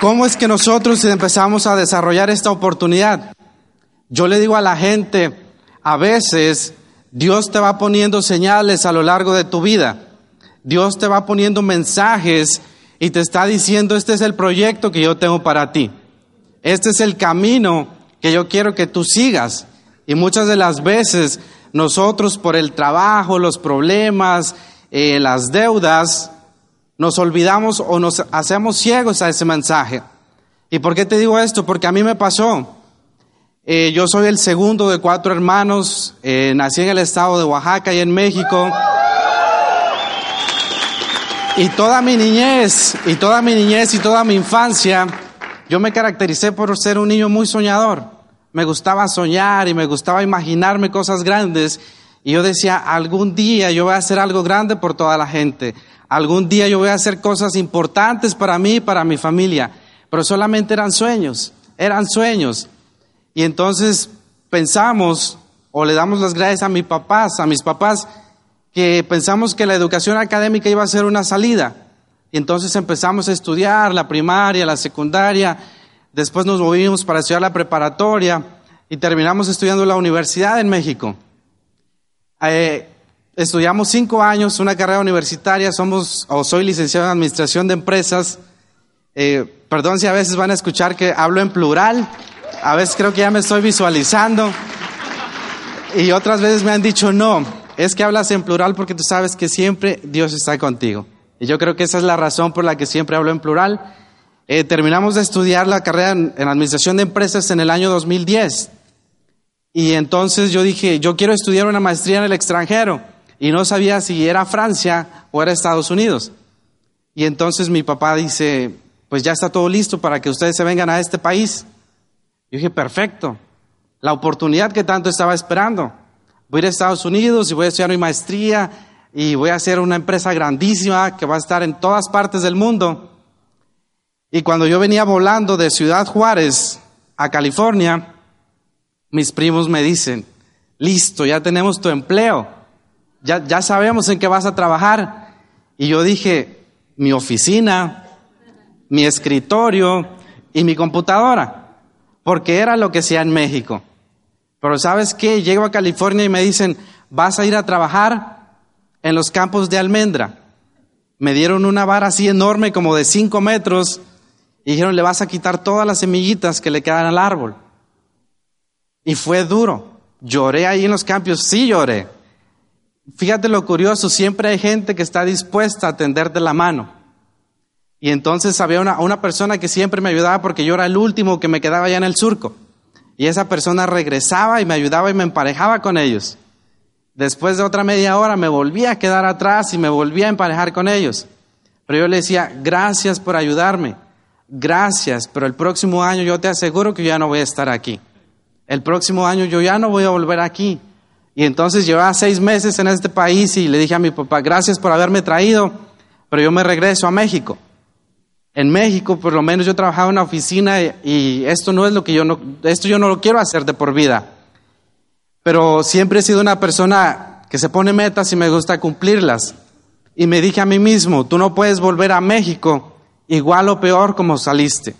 ¿Cómo es que nosotros empezamos a desarrollar esta oportunidad? Yo le digo a la gente, a veces Dios te va poniendo señales a lo largo de tu vida. Dios te va poniendo mensajes y te está diciendo, este es el proyecto que yo tengo para ti. Este es el camino que yo quiero que tú sigas. Y muchas de las veces nosotros por el trabajo, los problemas, eh, las deudas, nos olvidamos o nos hacemos ciegos a ese mensaje. ¿Y por qué te digo esto? Porque a mí me pasó. Eh, yo soy el segundo de cuatro hermanos, eh, nací en el estado de Oaxaca y en México. Y toda mi niñez, y toda mi niñez y toda mi infancia, yo me caractericé por ser un niño muy soñador. Me gustaba soñar y me gustaba imaginarme cosas grandes. Y yo decía, algún día yo voy a hacer algo grande por toda la gente. Algún día yo voy a hacer cosas importantes para mí y para mi familia, pero solamente eran sueños, eran sueños. Y entonces pensamos o le damos las gracias a mis papás, a mis papás, que pensamos que la educación académica iba a ser una salida. Y entonces empezamos a estudiar la primaria, la secundaria, después nos movimos para estudiar la preparatoria y terminamos estudiando la universidad en México. Eh, Estudiamos cinco años, una carrera universitaria, somos, o soy licenciado en Administración de Empresas. Eh, perdón si a veces van a escuchar que hablo en plural, a veces creo que ya me estoy visualizando. Y otras veces me han dicho, no, es que hablas en plural porque tú sabes que siempre Dios está contigo. Y yo creo que esa es la razón por la que siempre hablo en plural. Eh, terminamos de estudiar la carrera en, en Administración de Empresas en el año 2010. Y entonces yo dije, yo quiero estudiar una maestría en el extranjero y no sabía si era Francia o era Estados Unidos. Y entonces mi papá dice, pues ya está todo listo para que ustedes se vengan a este país. Yo dije, perfecto, la oportunidad que tanto estaba esperando. Voy a ir a Estados Unidos y voy a estudiar mi maestría y voy a hacer una empresa grandísima que va a estar en todas partes del mundo. Y cuando yo venía volando de Ciudad Juárez a California, mis primos me dicen, listo, ya tenemos tu empleo ya, ya sabemos en qué vas a trabajar. Y yo dije, mi oficina, mi escritorio y mi computadora, porque era lo que hacía en México. Pero sabes qué, llego a California y me dicen, vas a ir a trabajar en los campos de almendra. Me dieron una vara así enorme como de cinco metros y dijeron, le vas a quitar todas las semillitas que le quedan al árbol. Y fue duro. Lloré ahí en los campos, sí lloré. Fíjate lo curioso, siempre hay gente que está dispuesta a tenderte la mano. Y entonces había una, una persona que siempre me ayudaba porque yo era el último que me quedaba allá en el surco. Y esa persona regresaba y me ayudaba y me emparejaba con ellos. Después de otra media hora me volvía a quedar atrás y me volvía a emparejar con ellos. Pero yo le decía, gracias por ayudarme, gracias, pero el próximo año yo te aseguro que ya no voy a estar aquí. El próximo año yo ya no voy a volver aquí. Y entonces llevaba seis meses en este país y le dije a mi papá, gracias por haberme traído, pero yo me regreso a México. En México, por lo menos yo trabajaba en una oficina y esto no es lo que yo no, esto yo no lo quiero hacer de por vida. Pero siempre he sido una persona que se pone metas y me gusta cumplirlas. Y me dije a mí mismo, tú no puedes volver a México igual o peor como saliste.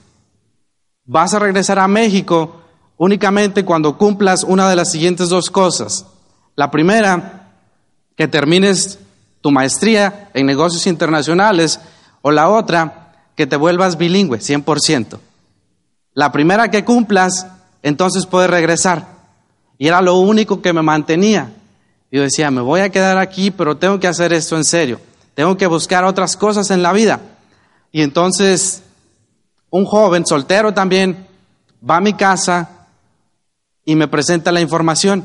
Vas a regresar a México únicamente cuando cumplas una de las siguientes dos cosas. La primera, que termines tu maestría en negocios internacionales o la otra, que te vuelvas bilingüe, 100%. La primera que cumplas, entonces puedes regresar. Y era lo único que me mantenía. Yo decía, me voy a quedar aquí, pero tengo que hacer esto en serio. Tengo que buscar otras cosas en la vida. Y entonces, un joven soltero también va a mi casa y me presenta la información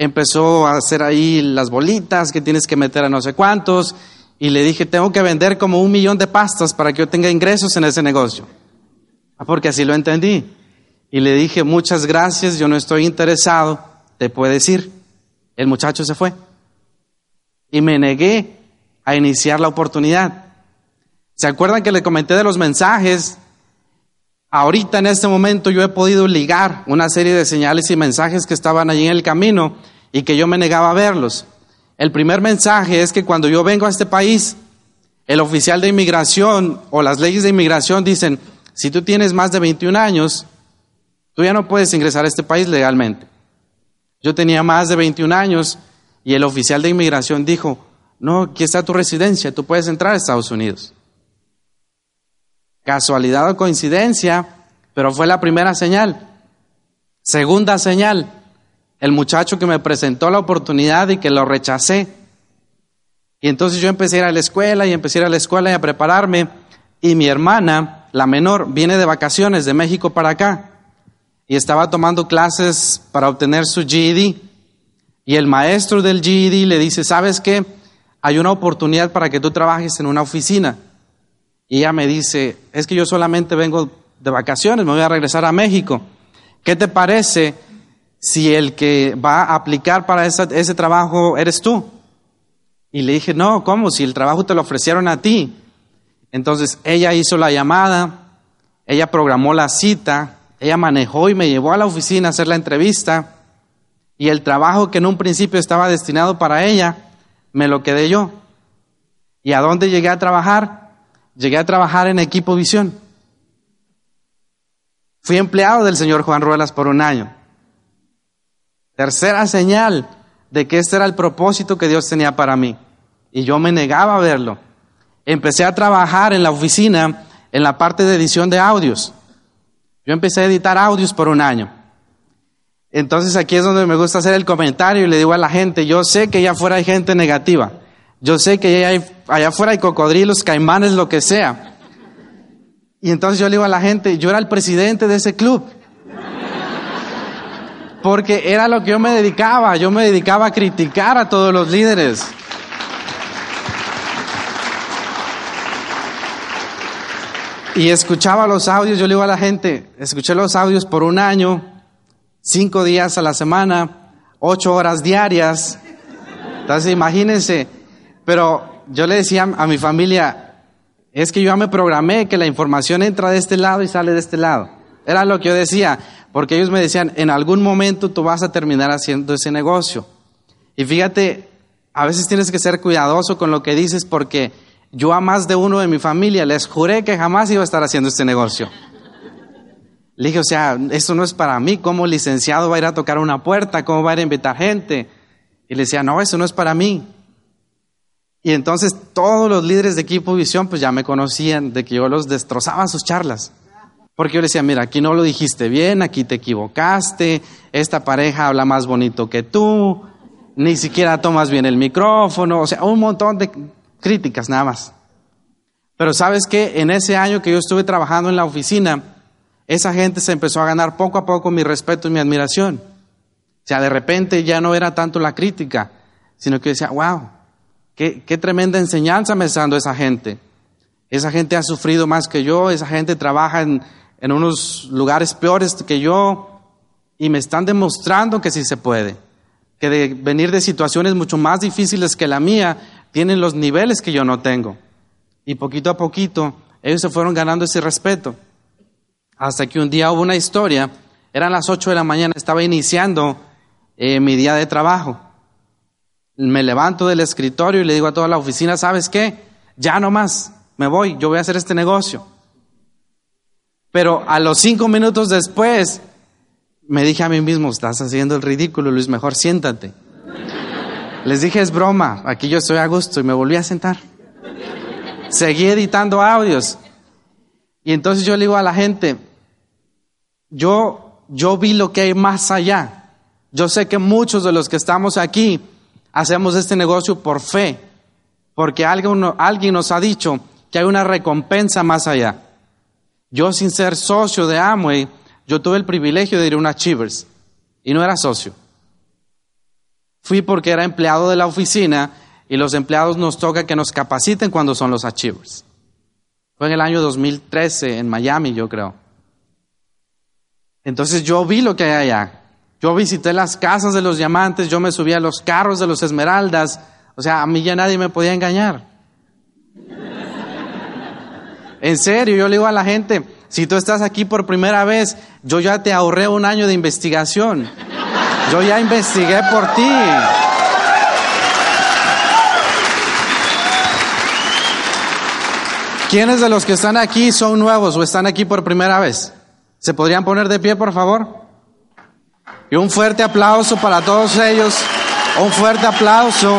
empezó a hacer ahí las bolitas que tienes que meter a no sé cuántos y le dije, tengo que vender como un millón de pastas para que yo tenga ingresos en ese negocio. Ah, porque así lo entendí. Y le dije, muchas gracias, yo no estoy interesado, te puedes ir. El muchacho se fue. Y me negué a iniciar la oportunidad. ¿Se acuerdan que le comenté de los mensajes? Ahorita en este momento yo he podido ligar una serie de señales y mensajes que estaban allí en el camino y que yo me negaba a verlos. El primer mensaje es que cuando yo vengo a este país, el oficial de inmigración o las leyes de inmigración dicen, si tú tienes más de 21 años, tú ya no puedes ingresar a este país legalmente. Yo tenía más de 21 años y el oficial de inmigración dijo, no, aquí está tu residencia, tú puedes entrar a Estados Unidos. Casualidad o coincidencia, pero fue la primera señal. Segunda señal, el muchacho que me presentó la oportunidad y que lo rechacé. Y entonces yo empecé a ir a la escuela y empecé a ir a la escuela y a prepararme. Y mi hermana, la menor, viene de vacaciones de México para acá. Y estaba tomando clases para obtener su GED. Y el maestro del GED le dice, ¿sabes qué? Hay una oportunidad para que tú trabajes en una oficina. Y ella me dice, es que yo solamente vengo de vacaciones, me voy a regresar a México. ¿Qué te parece si el que va a aplicar para ese trabajo eres tú? Y le dije, no, ¿cómo? Si el trabajo te lo ofrecieron a ti. Entonces ella hizo la llamada, ella programó la cita, ella manejó y me llevó a la oficina a hacer la entrevista y el trabajo que en un principio estaba destinado para ella, me lo quedé yo. ¿Y a dónde llegué a trabajar? Llegué a trabajar en Equipo Visión. Fui empleado del señor Juan Ruelas por un año. Tercera señal de que este era el propósito que Dios tenía para mí. Y yo me negaba a verlo. Empecé a trabajar en la oficina en la parte de edición de audios. Yo empecé a editar audios por un año. Entonces aquí es donde me gusta hacer el comentario y le digo a la gente, yo sé que allá afuera hay gente negativa. Yo sé que allá, afuera hay cocodrilos, caimanes, lo que sea. Y entonces yo le digo a la gente, yo era el presidente de ese club. Porque era lo que yo me dedicaba, yo me dedicaba a criticar a todos los líderes. Y escuchaba los audios, yo le digo a la gente, escuché los audios por un año, cinco días a la semana, ocho horas diarias. Entonces imagínense, pero yo le decía a mi familia, es que yo ya me programé que la información entra de este lado y sale de este lado. Era lo que yo decía, porque ellos me decían, en algún momento tú vas a terminar haciendo ese negocio. Y fíjate, a veces tienes que ser cuidadoso con lo que dices porque yo a más de uno de mi familia les juré que jamás iba a estar haciendo este negocio. Le dije, o sea, esto no es para mí, ¿cómo licenciado va a ir a tocar una puerta? ¿Cómo va a ir a invitar gente? Y le decía, no, eso no es para mí. Y entonces todos los líderes de equipo visión pues ya me conocían de que yo los destrozaba sus charlas. Porque yo le decía, mira, aquí no lo dijiste bien, aquí te equivocaste, esta pareja habla más bonito que tú, ni siquiera tomas bien el micrófono, o sea, un montón de críticas nada más. Pero sabes que en ese año que yo estuve trabajando en la oficina, esa gente se empezó a ganar poco a poco mi respeto y mi admiración. O sea, de repente ya no era tanto la crítica, sino que decía, wow, qué, tremenda enseñanza me está dando esa gente. Esa gente ha sufrido más que yo, esa gente trabaja en, en unos lugares peores que yo y me están demostrando que sí se puede, que de venir de situaciones mucho más difíciles que la mía, tienen los niveles que yo no tengo. Y poquito a poquito ellos se fueron ganando ese respeto. Hasta que un día hubo una historia, eran las 8 de la mañana, estaba iniciando eh, mi día de trabajo. Me levanto del escritorio y le digo a toda la oficina, ¿sabes qué? Ya no más, me voy, yo voy a hacer este negocio. Pero a los cinco minutos después, me dije a mí mismo, estás haciendo el ridículo, Luis, mejor siéntate. Les dije, es broma, aquí yo estoy a gusto y me volví a sentar. Seguí editando audios. Y entonces yo le digo a la gente, yo, yo vi lo que hay más allá. Yo sé que muchos de los que estamos aquí hacemos este negocio por fe, porque alguien, nos ha dicho que hay una recompensa más allá. Yo sin ser socio de Amway, yo tuve el privilegio de ir a una Chivers y no era socio. Fui porque era empleado de la oficina y los empleados nos toca que nos capaciten cuando son los achievers. Fue en el año 2013 en Miami, yo creo. Entonces yo vi lo que hay allá. Yo visité las casas de los diamantes, yo me subí a los carros de los esmeraldas. O sea, a mí ya nadie me podía engañar. En serio, yo le digo a la gente, si tú estás aquí por primera vez, yo ya te ahorré un año de investigación. Yo ya investigué por ti. ¿Quiénes de los que están aquí son nuevos o están aquí por primera vez? ¿Se podrían poner de pie, por favor? Y un fuerte aplauso para todos ellos. Un fuerte aplauso.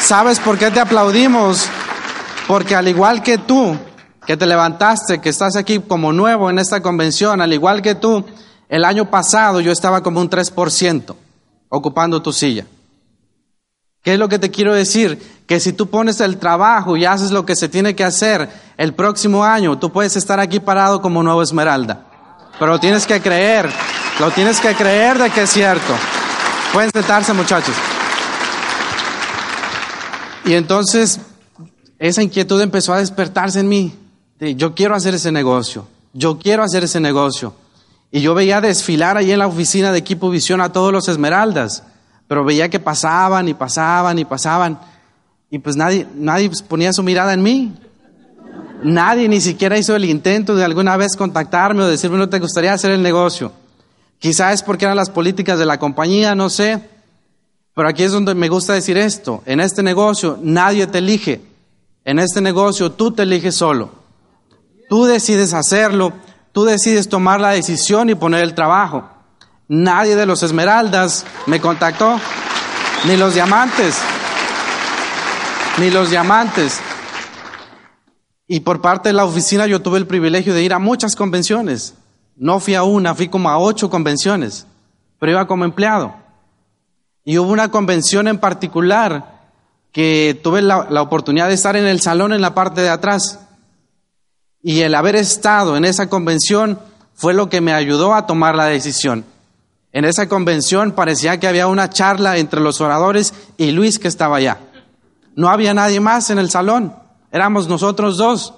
¿Sabes por qué te aplaudimos? Porque al igual que tú, que te levantaste, que estás aquí como nuevo en esta convención, al igual que tú, el año pasado yo estaba como un 3% ocupando tu silla. ¿Qué es lo que te quiero decir? Que si tú pones el trabajo y haces lo que se tiene que hacer el próximo año, tú puedes estar aquí parado como nuevo Esmeralda. Pero tienes que creer, lo tienes que creer de que es cierto. Pueden sentarse muchachos. Y entonces esa inquietud empezó a despertarse en mí. yo quiero hacer ese negocio, yo quiero hacer ese negocio. Y yo veía desfilar ahí en la oficina de Equipo Visión a todos los Esmeraldas pero veía que pasaban y pasaban y pasaban. Y pues nadie, nadie ponía su mirada en mí. Nadie ni siquiera hizo el intento de alguna vez contactarme o decirme no te gustaría hacer el negocio. Quizás es porque eran las políticas de la compañía, no sé. Pero aquí es donde me gusta decir esto. En este negocio nadie te elige. En este negocio tú te eliges solo. Tú decides hacerlo. Tú decides tomar la decisión y poner el trabajo. Nadie de los Esmeraldas me contactó, ni los diamantes, ni los diamantes. Y por parte de la oficina yo tuve el privilegio de ir a muchas convenciones. No fui a una, fui como a ocho convenciones, pero iba como empleado. Y hubo una convención en particular que tuve la, oportunidad de estar en el salón en la parte de atrás. Y el haber estado en esa convención fue lo que me ayudó a tomar la decisión. En esa convención parecía que había una charla entre los oradores y Luis que estaba allá. No había nadie más en el salón, éramos nosotros dos.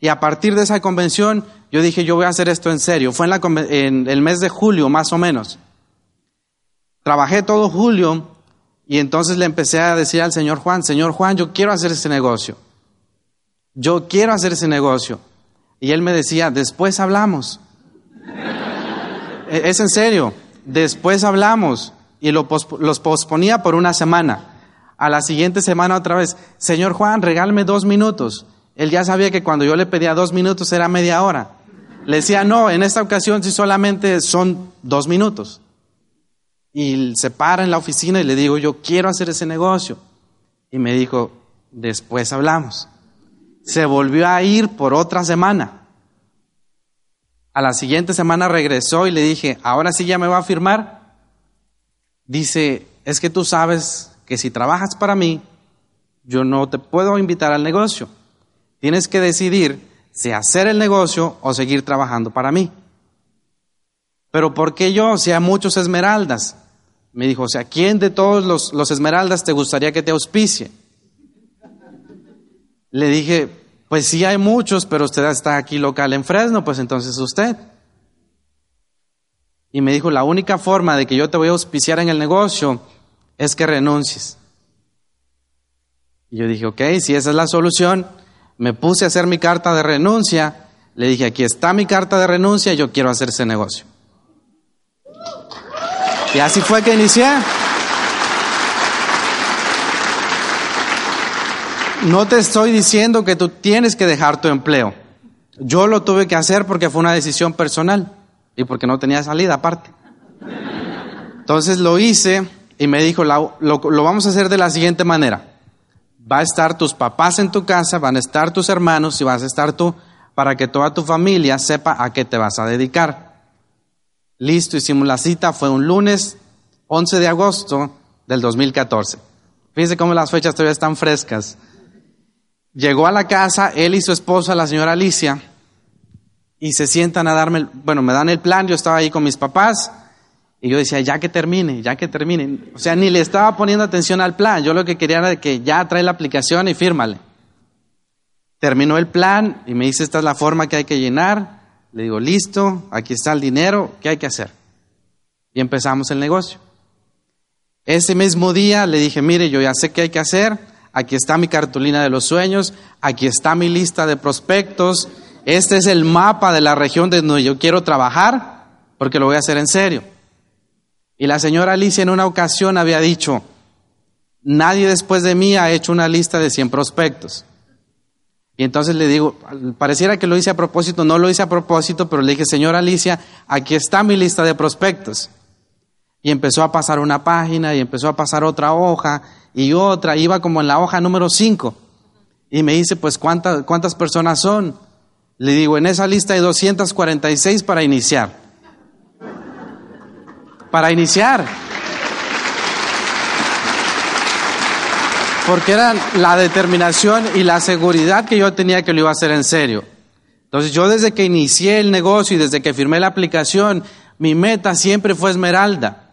Y a partir de esa convención yo dije, yo voy a hacer esto en serio. Fue en, el mes de julio, más o menos. Trabajé todo julio y entonces le empecé a decir al señor Juan, señor Juan, yo quiero hacer ese negocio. Yo quiero hacer ese negocio. Y él me decía, después hablamos. E, es en serio. Después hablamos y lo los posponía por una semana. A la siguiente semana otra vez, Señor Juan, regálame dos minutos. Él ya sabía que cuando yo le pedía dos minutos era media hora. Le decía, no, en esta ocasión sí solamente son dos minutos. Y se para en la oficina y le digo, yo quiero hacer ese negocio. Y me dijo, después hablamos. Se volvió a ir por otra semana. A la siguiente semana regresó y le dije, ahora sí ya me va a firmar. Dice, es que tú sabes que si trabajas para mí, yo no te puedo invitar al negocio. Tienes que decidir si hacer el negocio o seguir trabajando para mí. Pero ¿por qué yo? Si hay muchos esmeraldas. Me dijo, o sea, ¿quién de todos los, los esmeraldas te gustaría que te auspicie? Le dije, pues sí hay muchos, pero usted está aquí local en Fresno, pues entonces usted. Y me dijo, la única forma de que yo te voy a auspiciar en el negocio es que renuncies. Y yo dije, ok, si esa es la solución, me puse a hacer mi carta de renuncia, le dije, aquí está mi carta de renuncia, yo quiero hacer ese negocio. Y así fue que inicié. No te estoy diciendo que tú tienes que dejar tu empleo. Yo lo tuve que hacer porque fue una decisión personal y porque no tenía salida aparte. Entonces lo hice y me dijo, lo, lo, vamos a hacer de la siguiente manera. Va a estar tus papás en tu casa, van a estar tus hermanos y vas a estar tú para que toda tu familia sepa a qué te vas a dedicar. Listo, hicimos la cita, fue un lunes 11 de agosto del 2014. Fíjense cómo las fechas todavía están frescas. Llegó a la casa, él y su esposa, la señora Alicia, y se sientan a darme, bueno, me dan el plan, yo estaba ahí con mis papás, Y yo decía, ya que termine, ya que termine. O sea, ni le estaba poniendo atención al plan. Yo lo que quería era que ya trae la aplicación y fírmale. Terminó el plan y me dice, esta es la forma que hay que llenar. Le digo, listo, aquí está el dinero, ¿qué hay que hacer? Y empezamos el negocio. Ese mismo día le dije, mire, yo ya sé qué hay que hacer, aquí está mi cartulina de los sueños, aquí está mi lista de prospectos, este es el mapa de la región de donde yo quiero trabajar, porque lo voy a hacer en serio. Y la señora Alicia en una ocasión había dicho, nadie después de mí ha hecho una lista de 100 prospectos. Y entonces le digo, pareciera que lo hice a propósito, no lo hice a propósito, pero le dije, señora Alicia, aquí está mi lista de prospectos. Y empezó a pasar una página y empezó a pasar otra hoja y otra, iba como en la hoja número 5. Y me dice, pues, ¿cuántas, ¿cuántas personas son? Le digo, en esa lista hay 246 para iniciar para iniciar. Porque era la determinación y la seguridad que yo tenía que lo iba a hacer en serio. Entonces yo desde que inicié el negocio y desde que firmé la aplicación, mi meta siempre fue esmeralda.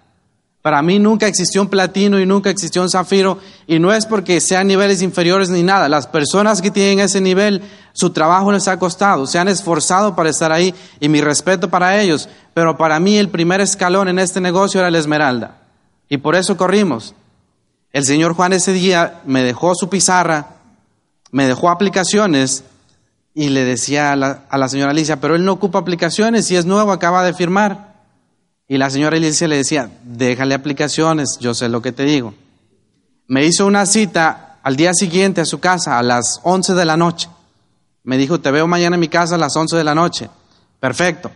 Para mí nunca existió un platino y nunca existió un zafiro y no es porque sean niveles inferiores ni nada. Las personas que tienen ese nivel, su trabajo les ha costado, se han esforzado para estar ahí y mi respeto para ellos. Pero para mí el primer escalón en este negocio era la esmeralda y por eso corrimos. El señor Juan ese día me dejó su pizarra, me dejó aplicaciones y le decía a la, a la señora Alicia, pero él no ocupa aplicaciones y es nuevo, acaba de firmar. Y la señora Alicia le decía, déjale aplicaciones, yo sé lo que te digo. Me hizo una cita al día siguiente a su casa a las 11 de la noche. Me dijo, te veo mañana en mi casa a las 11 de la noche. Perfecto.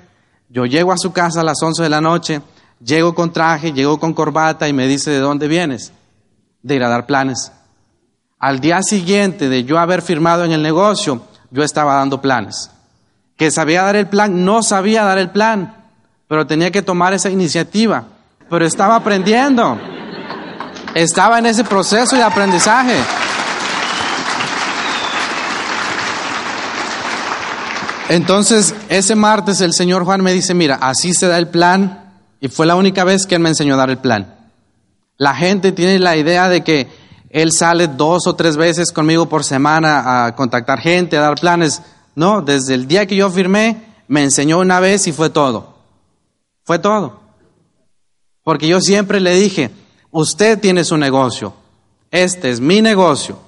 Yo llego a su casa a las 11 de la noche, llego con traje, llego con corbata y me dice, ¿de dónde vienes? De ir a dar planes. Al día siguiente de yo haber firmado en el negocio, yo estaba dando planes. Que sabía dar el plan, no sabía dar el plan pero tenía que tomar esa iniciativa. Pero estaba aprendiendo. Estaba en ese proceso de aprendizaje. Entonces, ese martes el señor Juan me dice, mira, así se da el plan. Y fue la única vez que él me enseñó a dar el plan. La gente tiene la idea de que él sale dos o tres veces conmigo por semana a contactar gente, a dar planes. No, desde el día que yo firmé, me enseñó una vez y fue todo. Fue todo. Porque yo siempre le dije, usted tiene su negocio, este es mi negocio,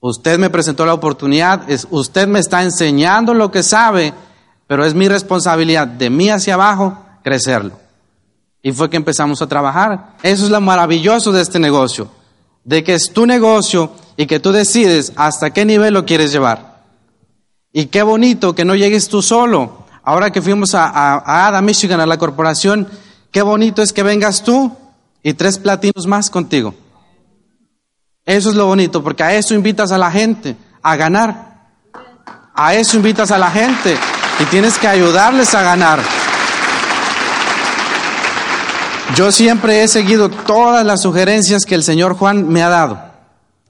usted me presentó la oportunidad, usted me está enseñando lo que sabe, pero es mi responsabilidad de mí hacia abajo crecerlo. Y fue que empezamos a trabajar. Eso es lo maravilloso de este negocio, de que es tu negocio y que tú decides hasta qué nivel lo quieres llevar. Y qué bonito que no llegues tú solo, Ahora que fuimos a, Ada, Michigan, a la corporación, qué bonito es que vengas tú y tres platinos más contigo. Eso es lo bonito, porque a eso invitas a la gente, a ganar. A eso invitas a la gente y tienes que ayudarles a ganar. Yo siempre he seguido todas las sugerencias que el señor Juan me ha dado.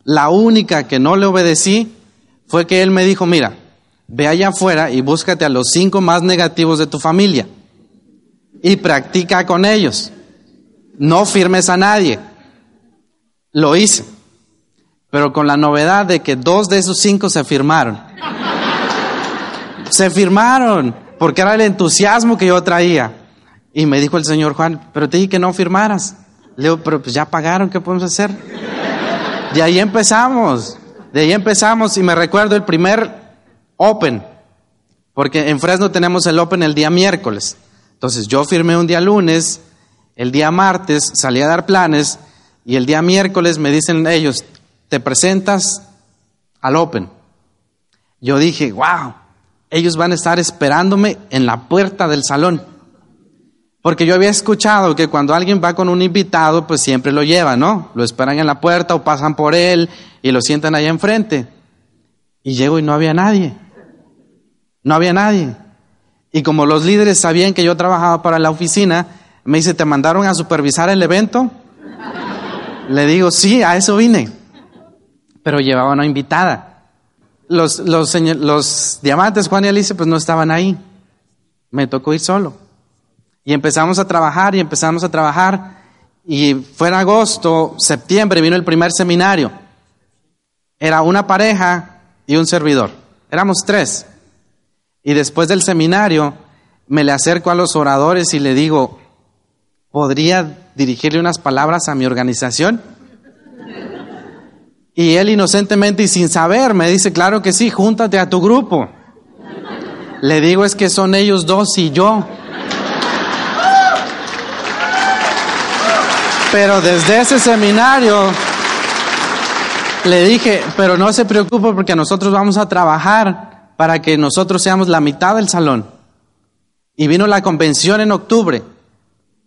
La única que no le obedecí fue que él me dijo, mira, Ve allá afuera y búscate a los cinco más negativos de tu familia y practica con ellos. No firmes a nadie. Lo hice, pero con la novedad de que dos de esos cinco se firmaron. Se firmaron, porque era el entusiasmo que yo traía. Y me dijo el señor Juan, pero te dije que no firmaras. Le digo, pero pues ya pagaron, ¿qué podemos hacer? De ahí empezamos, de ahí empezamos y me recuerdo el primer Open, porque en Fresno tenemos el Open el día miércoles. Entonces yo firmé un día lunes, el día martes salí a dar planes y el día miércoles me dicen ellos, te presentas al Open. Yo dije, wow, ellos van a estar esperándome en la puerta del salón. Porque yo había escuchado que cuando alguien va con un invitado, pues siempre lo lleva, ¿no? Lo esperan en la puerta o pasan por él y lo sientan allá enfrente. Y llego y no había nadie. No había nadie. Y como los líderes sabían que yo trabajaba para la oficina, me dice, ¿te mandaron a supervisar el evento? Le digo, sí, a eso vine. Pero llevaba una invitada. Los, los, los diamantes, Juan y Alicia, pues no estaban ahí. Me tocó ir solo. Y empezamos a trabajar y empezamos a trabajar. Y fue en agosto, septiembre, vino el primer seminario. Era una pareja y un servidor. Éramos tres. Y después del seminario, me le acerco a los oradores y le digo, ¿podría dirigirle unas palabras a mi organización? Y él inocentemente y sin saber me dice, claro que sí, júntate a tu grupo. Le digo, es que son ellos dos y yo. Pero desde ese seminario le dije, pero no se preocupe porque nosotros vamos a trabajar para que nosotros seamos la mitad del salón. Y vino la convención en octubre.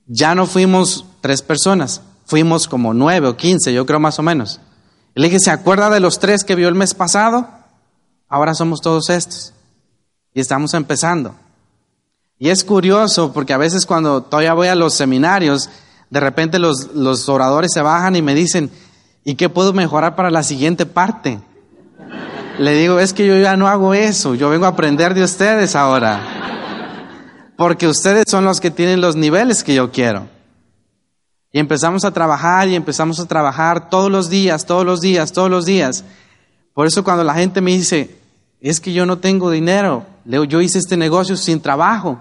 Ya no fuimos tres personas, fuimos como nueve o quince, yo creo más o menos. Y le dije, ¿se acuerda de los tres que vio el mes pasado? Ahora somos todos estos. Y estamos empezando. Y es curioso porque a veces cuando todavía voy a los seminarios, de repente los, los oradores se bajan y me dicen, ¿y qué puedo mejorar para la siguiente parte? Le digo, es que yo ya no hago eso, yo vengo a aprender de ustedes ahora. Porque ustedes son los que tienen los niveles que yo quiero. Y empezamos a trabajar y empezamos a trabajar todos los días, todos los días, todos los días. Por eso cuando la gente me dice, es que yo no tengo dinero, yo hice este negocio sin trabajo,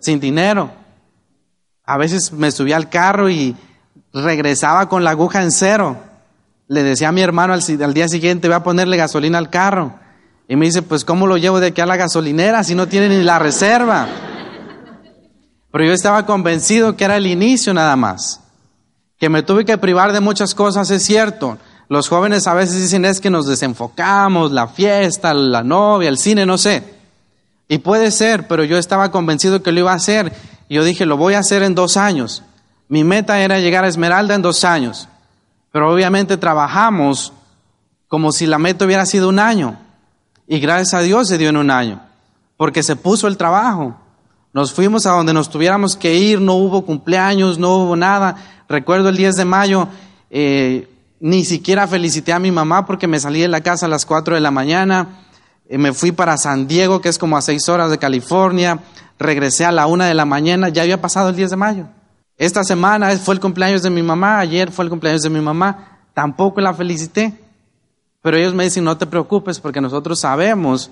sin dinero. A veces me subía al carro y regresaba con la aguja en cero. Le decía a mi hermano al, día siguiente, voy a ponerle gasolina al carro. Y me dice, pues ¿cómo lo llevo de aquí a la gasolinera si no tiene ni la reserva? Pero yo estaba convencido que era el inicio nada más. Que me tuve que privar de muchas cosas, es cierto. Los jóvenes a veces dicen es que nos desenfocamos, la fiesta, la novia, el cine, no sé. Y puede ser, pero yo estaba convencido que lo iba a hacer. Y yo dije, lo voy a hacer en dos años. Mi meta era llegar a Esmeralda en dos años. Pero obviamente trabajamos como si la meta hubiera sido un año. Y gracias a Dios se dio en un año. Porque se puso el trabajo. Nos fuimos a donde nos tuviéramos que ir, no hubo cumpleaños, no hubo nada. Recuerdo el 10 de mayo, eh, ni siquiera felicité a mi mamá porque me salí de la casa a las 4 de la mañana. Eh, me fui para San Diego, que es como a 6 horas de California. Regresé a la 1 de la mañana, ya había pasado el 10 de mayo. Esta semana fue el cumpleaños de mi mamá, ayer fue el cumpleaños de mi mamá. Tampoco la felicité. Pero ellos me dicen, no te preocupes porque nosotros sabemos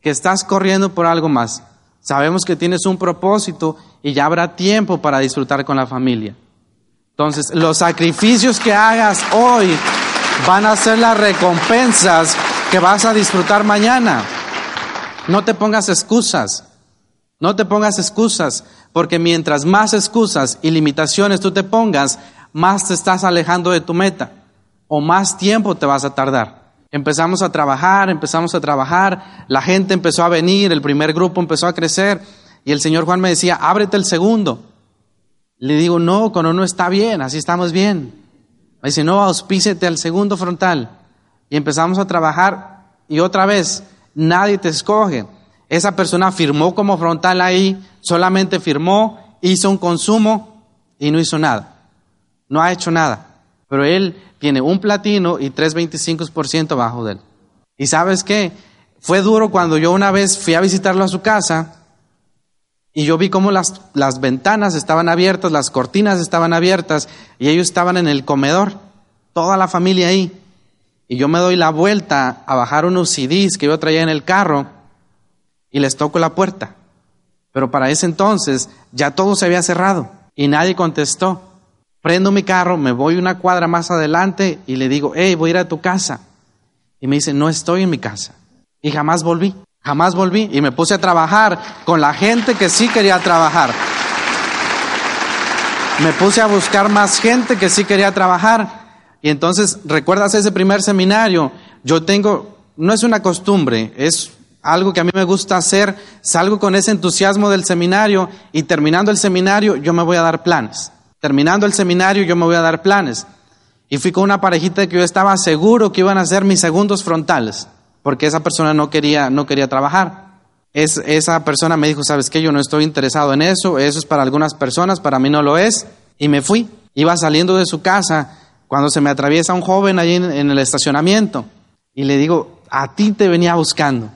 que estás corriendo por algo más. Sabemos que tienes un propósito y ya habrá tiempo para disfrutar con la familia. Entonces, los sacrificios que hagas hoy van a ser las recompensas que vas a disfrutar mañana. No te pongas excusas. No te pongas excusas, porque mientras más excusas y limitaciones tú te pongas, más te estás alejando de tu meta o más tiempo te vas a tardar. Empezamos a trabajar, empezamos a trabajar, la gente empezó a venir, el primer grupo empezó a crecer y el señor Juan me decía, ábrete el segundo. Le digo, no, con uno está bien, así estamos bien. Me dice, no, auspícete al segundo frontal. Y empezamos a trabajar y otra vez, nadie te escoge. Esa persona firmó como frontal ahí, solamente firmó, hizo un consumo y no hizo nada. No ha hecho nada. Pero él tiene un platino y 3.25% bajo de él. ¿Y sabes qué? Fue duro cuando yo una vez fui a visitarlo a su casa y yo vi cómo las, las ventanas estaban abiertas, las cortinas estaban abiertas y ellos estaban en el comedor, toda la familia ahí. Y yo me doy la vuelta a bajar unos CDs que yo traía en el carro y les toco la puerta. Pero para ese entonces ya todo se había cerrado y nadie contestó. Prendo mi carro, me voy una cuadra más adelante y le digo, hey, voy a ir a tu casa. Y me dice, no estoy en mi casa. Y jamás volví, jamás volví. Y me puse a trabajar con la gente que sí quería trabajar. Me puse a buscar más gente que sí quería trabajar. Y entonces, ¿recuerdas ese primer seminario? Yo tengo, no es una costumbre, es algo que a mí me gusta hacer. Salgo con ese entusiasmo del seminario y terminando el seminario yo me voy a dar planes. Terminando el seminario yo me voy a dar planes. Y fui con una parejita que yo estaba seguro que iban a ser mis segundos frontales, porque esa persona no quería, no quería trabajar. Es, esa persona me dijo, ¿sabes qué? Yo no estoy interesado en eso, eso es para algunas personas, para mí no lo es. Y me fui. Iba saliendo de su casa cuando se me atraviesa un joven allí en, en el estacionamiento. Y le digo, a ti te venía buscando.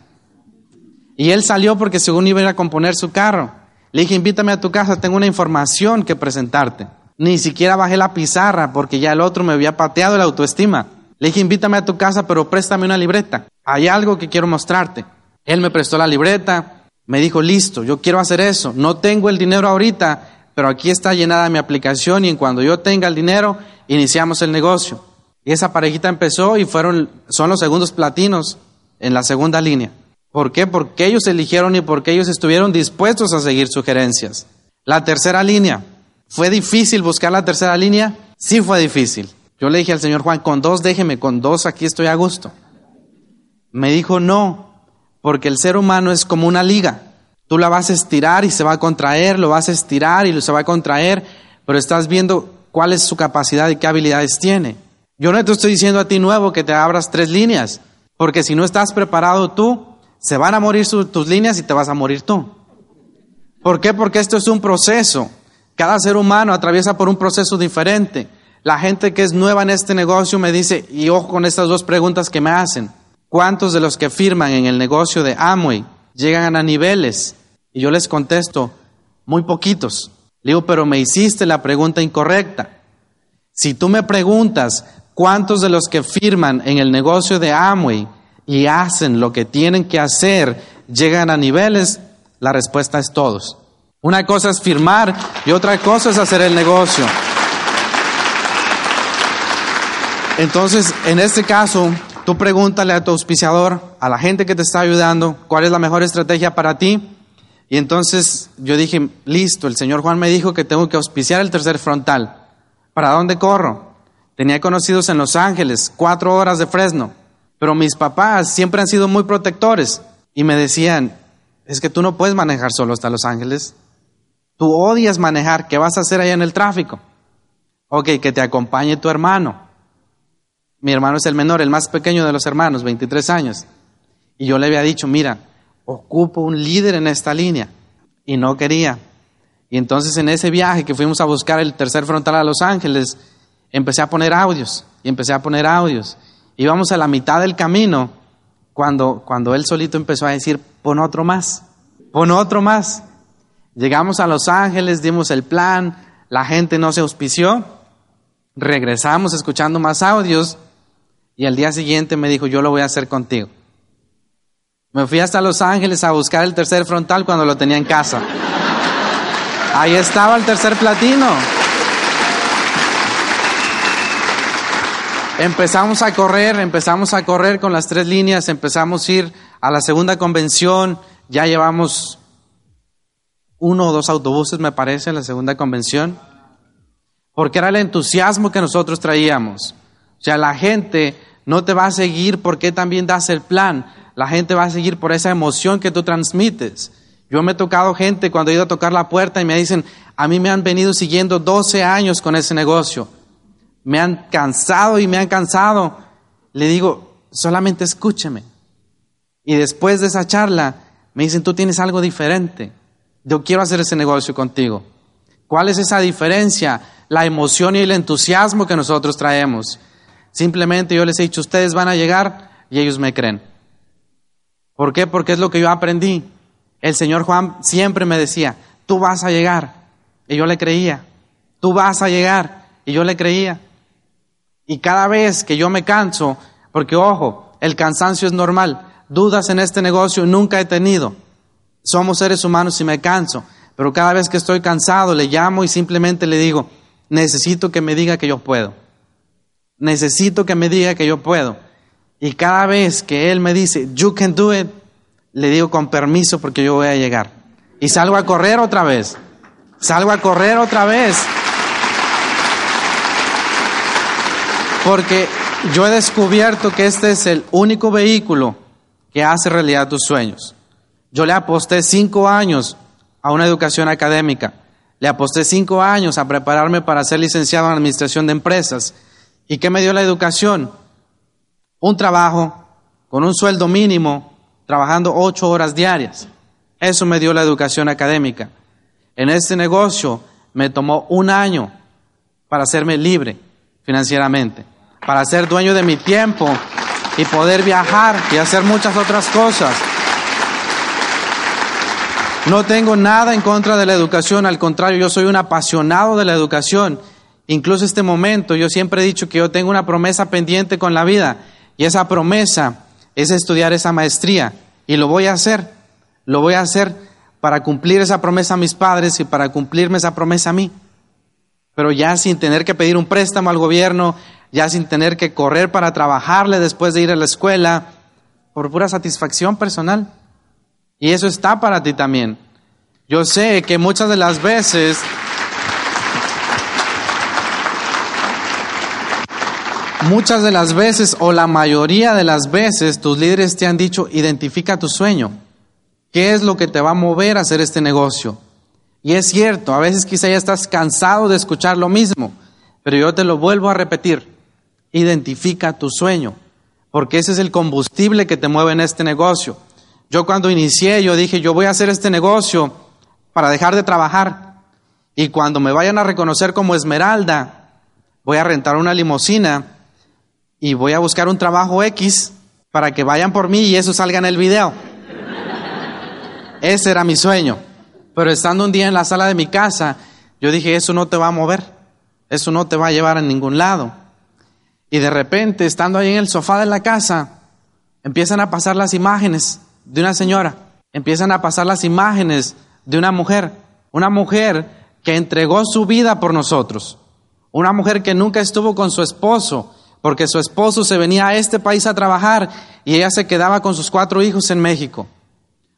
Y él salió porque según iba a componer su carro. Le dije, invítame a tu casa, tengo una información que presentarte. Ni siquiera bajé la pizarra porque ya el otro me había pateado la autoestima. Le dije, invítame a tu casa, pero préstame una libreta. Hay algo que quiero mostrarte. Él me prestó la libreta, me dijo, listo, yo quiero hacer eso. No tengo el dinero ahorita, pero aquí está llenada mi aplicación y en cuando yo tenga el dinero, iniciamos el negocio. Y esa parejita empezó y fueron, son los segundos platinos en la segunda línea. ¿Por qué? Porque ellos eligieron y porque ellos estuvieron dispuestos a seguir sugerencias. La tercera línea. ¿Fue difícil buscar la tercera línea? Sí fue difícil. Yo le dije al señor Juan, con dos déjeme, con dos aquí estoy a gusto. Me dijo, no, porque el ser humano es como una liga. Tú la vas a estirar y se va a contraer, lo vas a estirar y se va a contraer, pero estás viendo cuál es su capacidad y qué habilidades tiene. Yo no te estoy diciendo a ti nuevo que te abras tres líneas, porque si no estás preparado tú, se van a morir tus líneas y te vas a morir tú. ¿Por qué? Porque esto es un proceso. Cada ser humano atraviesa por un proceso diferente. La gente que es nueva en este negocio me dice, y ojo con estas dos preguntas que me hacen, ¿cuántos de los que firman en el negocio de Amway llegan a niveles? Y yo les contesto, muy poquitos. Le digo, pero me hiciste la pregunta incorrecta. Si tú me preguntas cuántos de los que firman en el negocio de Amway y hacen lo que tienen que hacer llegan a niveles, la respuesta es todos. Una cosa es firmar y otra cosa es hacer el negocio. Entonces, en este caso, tú pregúntale a tu auspiciador, a la gente que te está ayudando, cuál es la mejor estrategia para ti. Y entonces yo dije, listo, el señor Juan me dijo que tengo que auspiciar el tercer frontal. ¿Para dónde corro? Tenía conocidos en Los Ángeles, cuatro horas de Fresno, pero mis papás siempre han sido muy protectores y me decían, es que tú no puedes manejar solo hasta Los Ángeles. Tú odias manejar, ¿qué vas a hacer allá en el tráfico? Ok, que te acompañe tu hermano. Mi hermano es el menor, el más pequeño de los hermanos, 23 años. Y yo le había dicho, mira, ocupo un líder en esta línea. Y no quería. Y entonces en ese viaje que fuimos a buscar el tercer frontal a Los Ángeles, empecé a poner audios. Y empecé a poner audios. Íbamos a la mitad del camino cuando, cuando él solito empezó a decir, pon otro más, pon otro más. Llegamos a Los Ángeles, dimos el plan, la gente no se auspició, regresamos escuchando más audios y al día siguiente me dijo, yo lo voy a hacer contigo. Me fui hasta Los Ángeles a buscar el tercer frontal cuando lo tenía en casa. Ahí estaba el tercer platino. Empezamos a correr, empezamos a correr con las tres líneas, empezamos a ir a la segunda convención, ya llevamos uno o dos autobuses, me parece, en la segunda convención, porque era el entusiasmo que nosotros traíamos. O sea, la gente no te va a seguir porque también das el plan. La gente va a seguir por esa emoción que tú transmites. Yo me he tocado gente cuando he ido a tocar la puerta y me dicen, a mí me han venido siguiendo 12 años con ese negocio. Me han cansado y me han cansado. Le digo, solamente escúcheme. Y después de esa charla, me dicen, tú tienes algo diferente. Yo quiero hacer ese negocio contigo. ¿Cuál es esa diferencia? La emoción y el entusiasmo que nosotros traemos. Simplemente yo les he dicho, ustedes van a llegar y ellos me creen. ¿Por qué? Porque es lo que yo aprendí. El Señor Juan siempre me decía, tú vas a llegar. Y yo le creía. Tú vas a llegar. Y yo le creía. Y cada vez que yo me canso, porque ojo, el cansancio es normal. Dudas en este negocio nunca he tenido. Somos seres humanos y me canso. Pero cada vez que estoy cansado, le llamo y simplemente le digo, necesito que me diga que yo puedo. Necesito que me diga que yo puedo. Y cada vez que él me dice, you can do it, le digo con permiso porque yo voy a llegar. Y salgo a correr otra vez. Salgo a correr otra vez. Porque yo he descubierto que este es el único vehículo que hace realidad tus sueños. Yo le aposté cinco años a una educación académica. Le aposté cinco años a prepararme para ser licenciado en administración de empresas. ¿Y qué me dio la educación? Un trabajo con un sueldo mínimo, trabajando ocho horas diarias. Eso me dio la educación académica. En este negocio me tomó un año para hacerme libre financieramente, para ser dueño de mi tiempo y poder viajar y hacer muchas otras cosas. No tengo nada en contra de la educación, al contrario, yo soy un apasionado de la educación. Incluso este momento, yo siempre he dicho que yo tengo una promesa pendiente con la vida y esa promesa es estudiar esa maestría y lo voy a hacer. Lo voy a hacer para cumplir esa promesa a mis padres y para cumplirme esa promesa a mí. Pero ya sin tener que pedir un préstamo al gobierno, ya sin tener que correr para trabajarle después de ir a la escuela, por pura satisfacción personal. Y eso está para ti también. Yo sé que muchas de las veces muchas de las veces o la mayoría de las veces tus líderes te han dicho, identifica tu sueño. ¿Qué es lo que te va a mover a hacer este negocio? Y es cierto, a veces quizá ya estás cansado de escuchar lo mismo, pero yo te lo vuelvo a repetir. Identifica tu sueño, porque ese es el combustible que te mueve en este negocio. Yo cuando inicié, yo dije, yo voy a hacer este negocio para dejar de trabajar. Y cuando me vayan a reconocer como Esmeralda, voy a rentar una limusina y voy a buscar un trabajo X para que vayan por mí y eso salga en el video. Ese era mi sueño. Pero estando un día en la sala de mi casa, yo dije, eso no te va a mover, eso no te va a llevar a ningún lado. Y de repente, estando ahí en el sofá de la casa, empiezan a pasar las imágenes de una señora, empiezan a pasar las imágenes de una mujer, una mujer que entregó su vida por nosotros, una mujer que nunca estuvo con su esposo, porque su esposo se venía a este país a trabajar y ella se quedaba con sus cuatro hijos en México.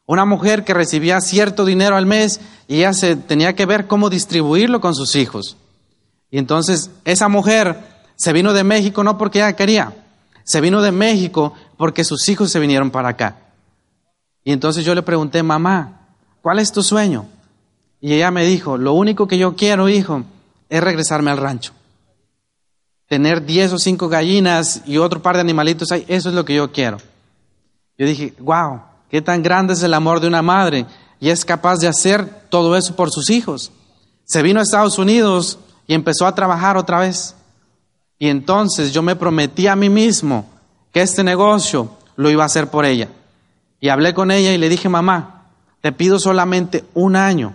Una mujer que recibía cierto dinero al mes y ella se tenía que ver cómo distribuirlo con sus hijos. Y entonces esa mujer se vino de México no porque ella quería, se vino de México porque sus hijos se vinieron para acá. Y entonces yo le pregunté, mamá, ¿cuál es tu sueño? Y ella me dijo, lo único que yo quiero, hijo, es regresarme al rancho. Tener diez o cinco gallinas y otro par de animalitos ahí, eso es lo que yo quiero. Yo dije, wow, qué tan grande es el amor de una madre y es capaz de hacer todo eso por sus hijos. Se vino a Estados Unidos y empezó a trabajar otra vez. Y entonces yo me prometí a mí mismo que este negocio lo iba a hacer por ella. Y hablé con ella y le dije, mamá, te pido solamente un año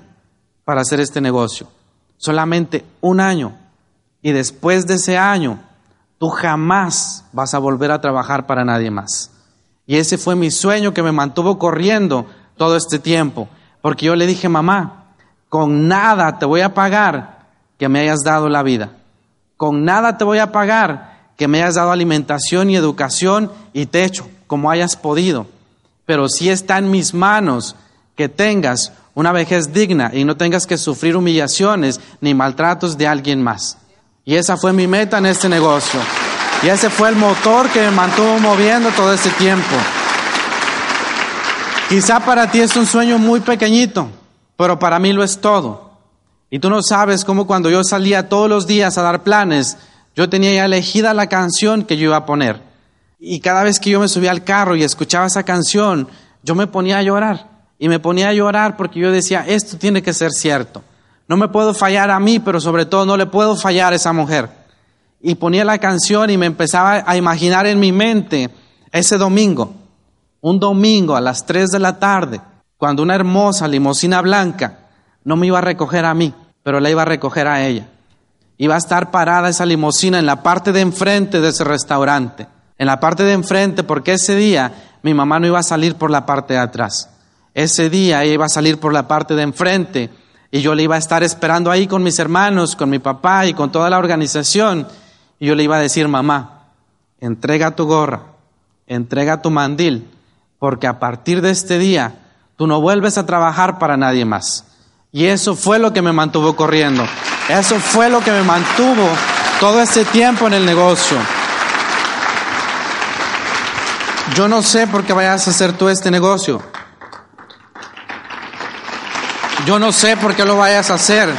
para hacer este negocio. Solamente un año. Y después de ese año, tú jamás vas a volver a trabajar para nadie más. Y ese fue mi sueño que me mantuvo corriendo todo este tiempo. Porque yo le dije, mamá, con nada te voy a pagar que me hayas dado la vida. Con nada te voy a pagar que me hayas dado alimentación y educación y techo, como hayas podido pero si está en mis manos que tengas una vejez digna y no tengas que sufrir humillaciones ni maltratos de alguien más. Y esa fue mi meta en este negocio. Y ese fue el motor que me mantuvo moviendo todo este tiempo. Quizá para ti es un sueño muy pequeñito, pero para mí lo es todo. Y tú no sabes cómo cuando yo salía todos los días a dar planes, yo tenía ya elegida la canción que yo iba a poner. Y cada vez que yo me subía al carro y escuchaba esa canción, yo me ponía a llorar. Y me ponía a llorar porque yo decía, esto tiene que ser cierto. No me puedo fallar a mí, pero sobre todo no le puedo fallar a esa mujer. Y ponía la canción y me empezaba a imaginar en mi mente ese domingo, un domingo a las 3 de la tarde, cuando una hermosa limosina blanca no me iba a recoger a mí, pero la iba a recoger a ella. Iba a estar parada esa limosina en la parte de enfrente de ese restaurante en la parte de enfrente, porque ese día mi mamá no iba a salir por la parte de atrás. Ese día ella iba a salir por la parte de enfrente y yo le iba a estar esperando ahí con mis hermanos, con mi papá y con toda la organización. Y yo le iba a decir, mamá, entrega tu gorra, entrega tu mandil, porque a partir de este día tú no vuelves a trabajar para nadie más. Y eso fue lo que me mantuvo corriendo. Eso fue lo que me mantuvo todo ese tiempo en el negocio. Yo no sé por qué vayas a hacer tú este negocio. Yo no sé por qué lo vayas a hacer.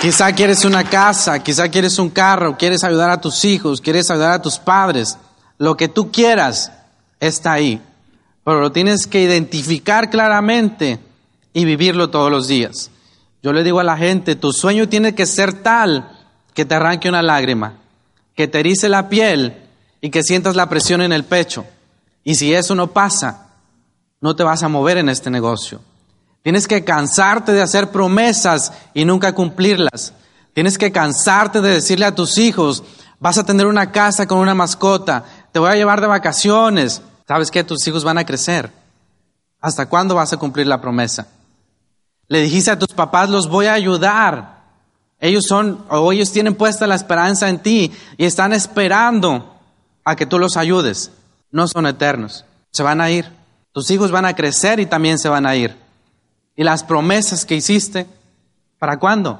Quizá quieres una casa, quizá quieres un carro, quieres ayudar a tus hijos, quieres ayudar a tus padres. Lo que tú quieras está ahí. Pero lo tienes que identificar claramente y vivirlo todos los días. Yo le digo a la gente, tu sueño tiene que ser tal que te arranque una lágrima, que te erice la piel y que sientas la presión en el pecho. Y si eso no pasa, no te vas a mover en este negocio. Tienes que cansarte de hacer promesas y nunca cumplirlas. Tienes que cansarte de decirle a tus hijos, vas a tener una casa con una mascota, te voy a llevar de vacaciones. ¿Sabes qué? Tus hijos van a crecer. ¿Hasta cuándo vas a cumplir la promesa? Le dijiste a tus papás, los voy a ayudar. Ellos son, o ellos tienen puesta la esperanza en ti y están esperando a que tú los ayudes. No son eternos. Se van a ir. Tus hijos van a crecer y también se van a ir. Y las promesas que hiciste, ¿para cuándo?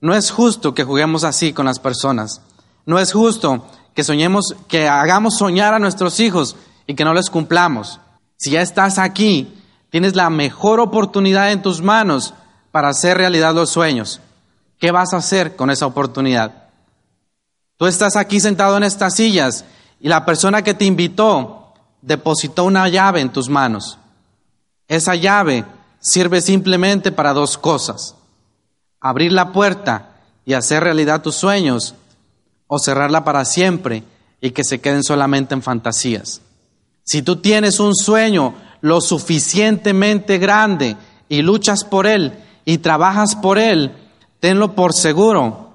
No es justo que juguemos así con las personas. No es justo que soñemos, que hagamos soñar a nuestros hijos y que no les cumplamos. Si ya estás aquí, tienes la mejor oportunidad en tus manos para hacer realidad los sueños. ¿Qué vas a hacer con esa oportunidad? Tú estás aquí sentado en estas sillas y la persona que te invitó depositó una llave en tus manos. Esa llave sirve simplemente para dos cosas. Abrir la puerta y hacer realidad tus sueños o cerrarla para siempre y que se queden solamente en fantasías. Si tú tienes un sueño lo suficientemente grande y luchas por él y trabajas por él, tenlo por seguro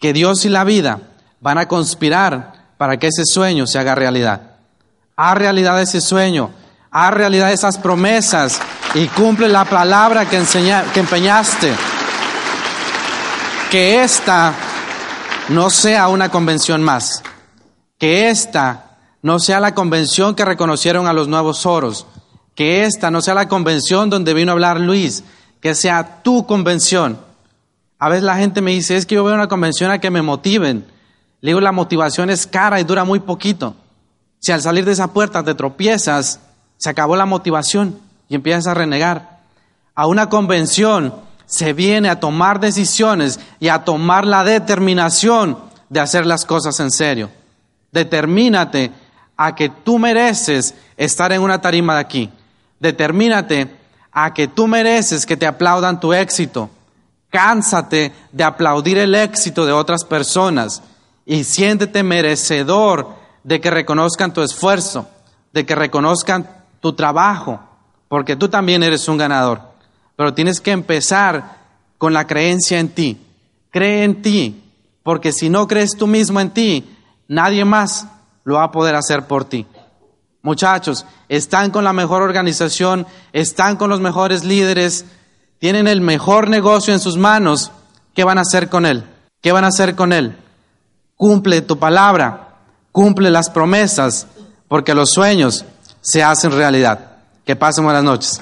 que Dios y la vida van a conspirar para que ese sueño se haga realidad. Haz realidad ese sueño, haz realidad esas promesas y cumple la palabra que, que empeñaste. Que esta no sea una convención más, que esta no sea la convención que reconocieron a los nuevos oros, que esta no sea la convención donde vino a hablar Luis, que sea tu convención. A veces la gente me dice, es que yo veo una convención a que me motiven. Le digo, la motivación es cara y dura muy poquito. Si al salir de esa puerta te tropiezas, se acabó la motivación y empiezas a renegar. A una convención se viene a tomar decisiones y a tomar la determinación de hacer las cosas en serio. Determínate a que tú mereces estar en una tarima de aquí. Determínate a que tú mereces que te aplaudan tu éxito. Cánsate de aplaudir el éxito de otras personas y siéntete merecedor de que reconozcan tu esfuerzo, de que reconozcan tu trabajo, porque tú también eres un ganador. Pero tienes que empezar con la creencia en ti. Cree en ti, porque si no crees tú mismo en ti, nadie más lo va a poder hacer por ti. Muchachos, están con la mejor organización, están con los mejores líderes, tienen el mejor negocio en sus manos. ¿Qué van a hacer con él? ¿Qué van a hacer con él? Cumple tu palabra, cumple las promesas, porque los sueños se hacen realidad. Que pasen buenas noches.